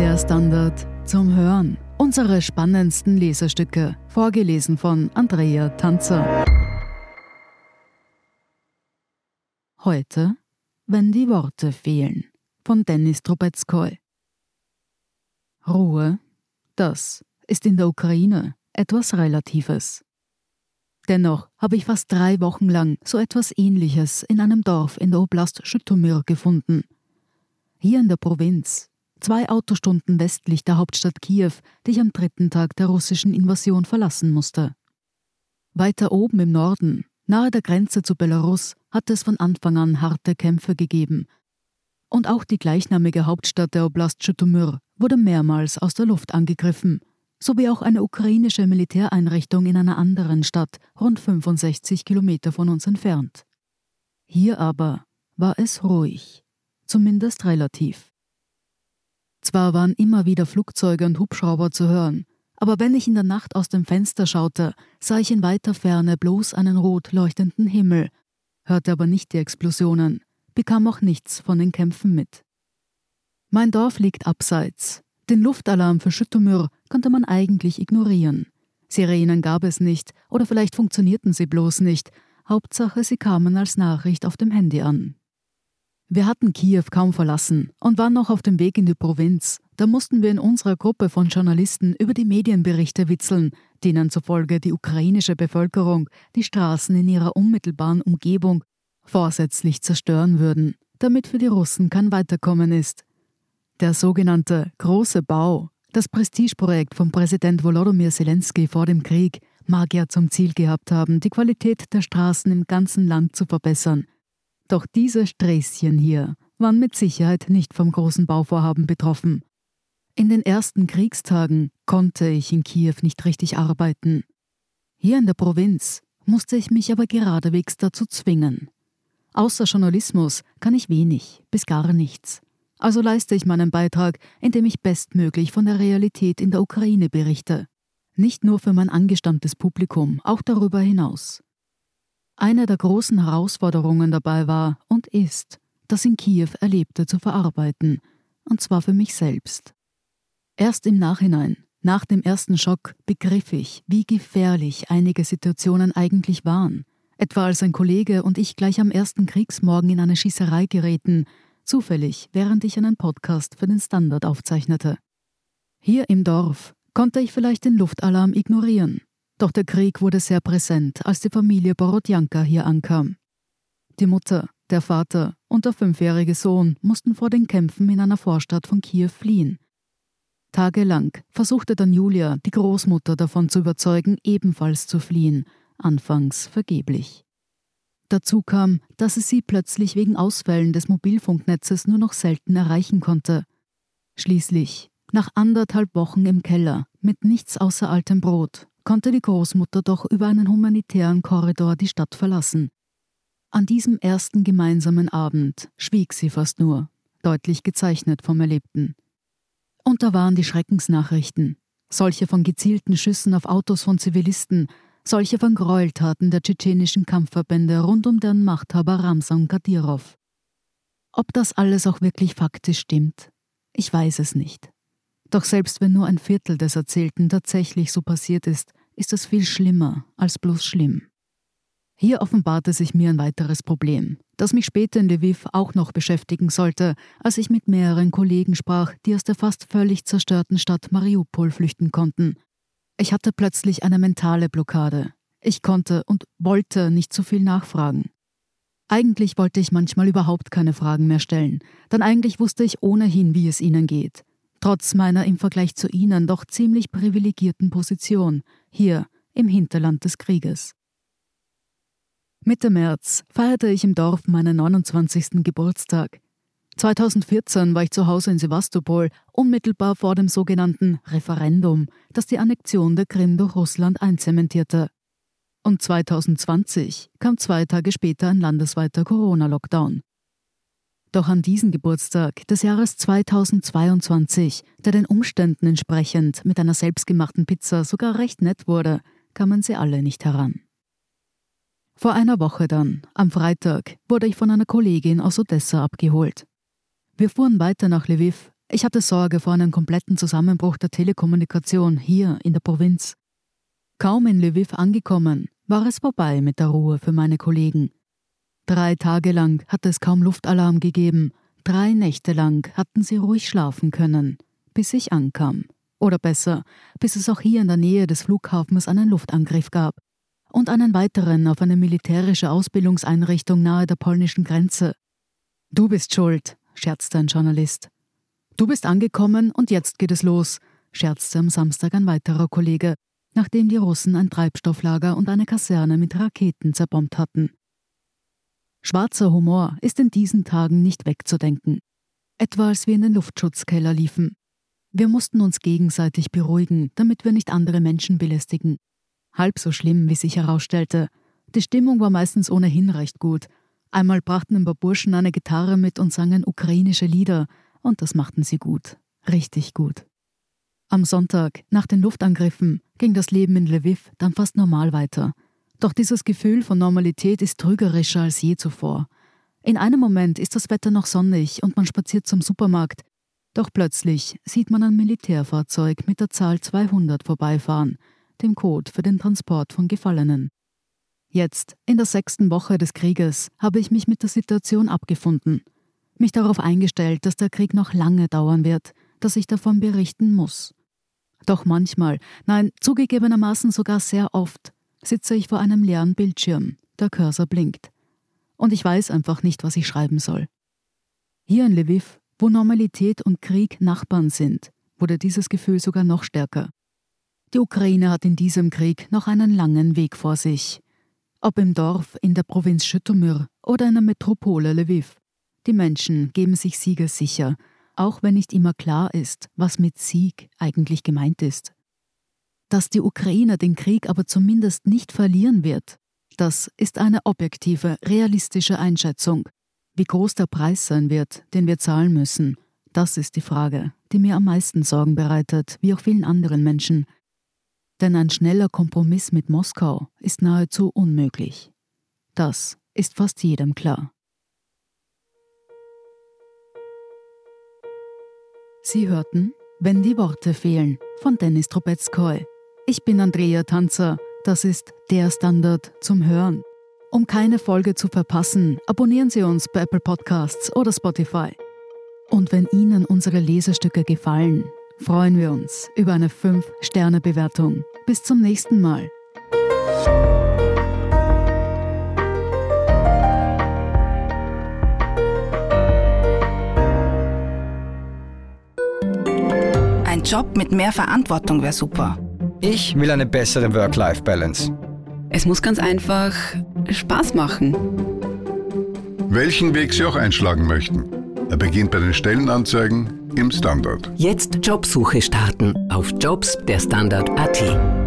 Der Standard zum Hören. Unsere spannendsten Leserstücke, vorgelesen von Andrea Tanzer. Heute, wenn die Worte fehlen, von Dennis Trubetskoy. Ruhe, das ist in der Ukraine etwas Relatives. Dennoch habe ich fast drei Wochen lang so etwas Ähnliches in einem Dorf in der Oblast Schütomyr gefunden. Hier in der Provinz, zwei Autostunden westlich der Hauptstadt Kiew, die ich am dritten Tag der russischen Invasion verlassen musste. Weiter oben im Norden, nahe der Grenze zu Belarus, hat es von Anfang an harte Kämpfe gegeben. Und auch die gleichnamige Hauptstadt der Oblast Schütomyr wurde mehrmals aus der Luft angegriffen sowie auch eine ukrainische Militäreinrichtung in einer anderen Stadt, rund 65 Kilometer von uns entfernt. Hier aber war es ruhig, zumindest relativ. Zwar waren immer wieder Flugzeuge und Hubschrauber zu hören, aber wenn ich in der Nacht aus dem Fenster schaute, sah ich in weiter Ferne bloß einen rot leuchtenden Himmel, hörte aber nicht die Explosionen, bekam auch nichts von den Kämpfen mit. Mein Dorf liegt abseits, den Luftalarm für Schüttomyr konnte man eigentlich ignorieren. Sirenen gab es nicht oder vielleicht funktionierten sie bloß nicht. Hauptsache, sie kamen als Nachricht auf dem Handy an. Wir hatten Kiew kaum verlassen und waren noch auf dem Weg in die Provinz. Da mussten wir in unserer Gruppe von Journalisten über die Medienberichte witzeln, denen zufolge die ukrainische Bevölkerung die Straßen in ihrer unmittelbaren Umgebung vorsätzlich zerstören würden, damit für die Russen kein Weiterkommen ist. Der sogenannte Große Bau, das Prestigeprojekt von Präsident Volodymyr Zelensky vor dem Krieg, mag ja zum Ziel gehabt haben, die Qualität der Straßen im ganzen Land zu verbessern. Doch diese Sträßchen hier waren mit Sicherheit nicht vom großen Bauvorhaben betroffen. In den ersten Kriegstagen konnte ich in Kiew nicht richtig arbeiten. Hier in der Provinz musste ich mich aber geradewegs dazu zwingen. Außer Journalismus kann ich wenig bis gar nichts. Also leiste ich meinen Beitrag, indem ich bestmöglich von der Realität in der Ukraine berichte. Nicht nur für mein angestammtes Publikum, auch darüber hinaus. Eine der großen Herausforderungen dabei war und ist, das in Kiew Erlebte zu verarbeiten, und zwar für mich selbst. Erst im Nachhinein, nach dem ersten Schock, begriff ich, wie gefährlich einige Situationen eigentlich waren, etwa als ein Kollege und ich gleich am ersten Kriegsmorgen in eine Schießerei gerieten, zufällig, während ich einen Podcast für den Standard aufzeichnete. Hier im Dorf konnte ich vielleicht den Luftalarm ignorieren, doch der Krieg wurde sehr präsent, als die Familie Borodjanka hier ankam. Die Mutter, der Vater und der fünfjährige Sohn mussten vor den Kämpfen in einer Vorstadt von Kiew fliehen. Tagelang versuchte dann Julia, die Großmutter davon zu überzeugen, ebenfalls zu fliehen, anfangs vergeblich. Dazu kam, dass es sie plötzlich wegen Ausfällen des Mobilfunknetzes nur noch selten erreichen konnte. Schließlich, nach anderthalb Wochen im Keller, mit nichts außer altem Brot, konnte die Großmutter doch über einen humanitären Korridor die Stadt verlassen. An diesem ersten gemeinsamen Abend schwieg sie fast nur, deutlich gezeichnet vom Erlebten. Und da waren die Schreckensnachrichten, solche von gezielten Schüssen auf Autos von Zivilisten, solche von Gräueltaten der tschetschenischen Kampfverbände rund um deren Machthaber Ramsan Kadyrov. Ob das alles auch wirklich faktisch stimmt, ich weiß es nicht. Doch selbst wenn nur ein Viertel des Erzählten tatsächlich so passiert ist, ist es viel schlimmer als bloß schlimm. Hier offenbarte sich mir ein weiteres Problem, das mich später in Lviv auch noch beschäftigen sollte, als ich mit mehreren Kollegen sprach, die aus der fast völlig zerstörten Stadt Mariupol flüchten konnten ich hatte plötzlich eine mentale Blockade. Ich konnte und wollte nicht zu viel nachfragen. Eigentlich wollte ich manchmal überhaupt keine Fragen mehr stellen, denn eigentlich wusste ich ohnehin, wie es ihnen geht. Trotz meiner im Vergleich zu ihnen doch ziemlich privilegierten Position, hier im Hinterland des Krieges. Mitte März feierte ich im Dorf meinen 29. Geburtstag. 2014 war ich zu Hause in Sevastopol, unmittelbar vor dem sogenannten Referendum, das die Annexion der Krim durch Russland einzementierte. Und 2020 kam zwei Tage später ein landesweiter Corona-Lockdown. Doch an diesen Geburtstag des Jahres 2022, der den Umständen entsprechend mit einer selbstgemachten Pizza sogar recht nett wurde, kamen sie alle nicht heran. Vor einer Woche dann, am Freitag, wurde ich von einer Kollegin aus Odessa abgeholt. Wir fuhren weiter nach Lviv, Ich hatte Sorge vor einem kompletten Zusammenbruch der Telekommunikation hier in der Provinz. Kaum in Lviv angekommen, war es vorbei mit der Ruhe für meine Kollegen. Drei Tage lang hatte es kaum Luftalarm gegeben, drei Nächte lang hatten sie ruhig schlafen können, bis ich ankam. Oder besser, bis es auch hier in der Nähe des Flughafens einen Luftangriff gab. Und einen weiteren auf eine militärische Ausbildungseinrichtung nahe der polnischen Grenze. Du bist schuld, scherzte ein Journalist. Du bist angekommen und jetzt geht es los, scherzte am Samstag ein weiterer Kollege, nachdem die Russen ein Treibstofflager und eine Kaserne mit Raketen zerbombt hatten. Schwarzer Humor ist in diesen Tagen nicht wegzudenken. Etwa als wir in den Luftschutzkeller liefen. Wir mussten uns gegenseitig beruhigen, damit wir nicht andere Menschen belästigen. Halb so schlimm, wie sich herausstellte. Die Stimmung war meistens ohnehin recht gut. Einmal brachten ein paar Burschen eine Gitarre mit und sangen ukrainische Lieder, und das machten sie gut. Richtig gut. Am Sonntag, nach den Luftangriffen, ging das Leben in Lviv dann fast normal weiter. Doch dieses Gefühl von Normalität ist trügerischer als je zuvor. In einem Moment ist das Wetter noch sonnig und man spaziert zum Supermarkt, doch plötzlich sieht man ein Militärfahrzeug mit der Zahl 200 vorbeifahren, dem Code für den Transport von Gefallenen. Jetzt, in der sechsten Woche des Krieges, habe ich mich mit der Situation abgefunden, mich darauf eingestellt, dass der Krieg noch lange dauern wird, dass ich davon berichten muss. Doch manchmal, nein, zugegebenermaßen sogar sehr oft, sitze ich vor einem leeren Bildschirm, der Cursor blinkt. Und ich weiß einfach nicht, was ich schreiben soll. Hier in Lviv wo Normalität und Krieg Nachbarn sind, wurde dieses Gefühl sogar noch stärker. Die Ukraine hat in diesem Krieg noch einen langen Weg vor sich. Ob im Dorf, in der Provinz Schüttomyr oder in der Metropole Lviv. Die Menschen geben sich siegessicher, auch wenn nicht immer klar ist, was mit Sieg eigentlich gemeint ist. Dass die Ukraine den Krieg aber zumindest nicht verlieren wird, das ist eine objektive, realistische Einschätzung, wie groß der Preis sein wird, den wir zahlen müssen, das ist die Frage, die mir am meisten Sorgen bereitet, wie auch vielen anderen Menschen. Denn ein schneller Kompromiss mit Moskau ist nahezu unmöglich. Das ist fast jedem klar. Sie hörten Wenn die Worte fehlen von Dennis Trubetskoy. Ich bin Andrea Tanzer. Das ist der Standard zum Hören. Um keine Folge zu verpassen, abonnieren Sie uns bei Apple Podcasts oder Spotify. Und wenn Ihnen unsere Lesestücke gefallen, freuen wir uns über eine 5-Sterne-Bewertung. Bis zum nächsten Mal. Ein Job mit mehr Verantwortung wäre super. Ich will eine bessere Work-Life-Balance. Es muss ganz einfach Spaß machen. Welchen Weg Sie auch einschlagen möchten. Er beginnt bei den Stellenanzeigen im Standard. Jetzt Jobsuche starten auf Jobs der Standard.at.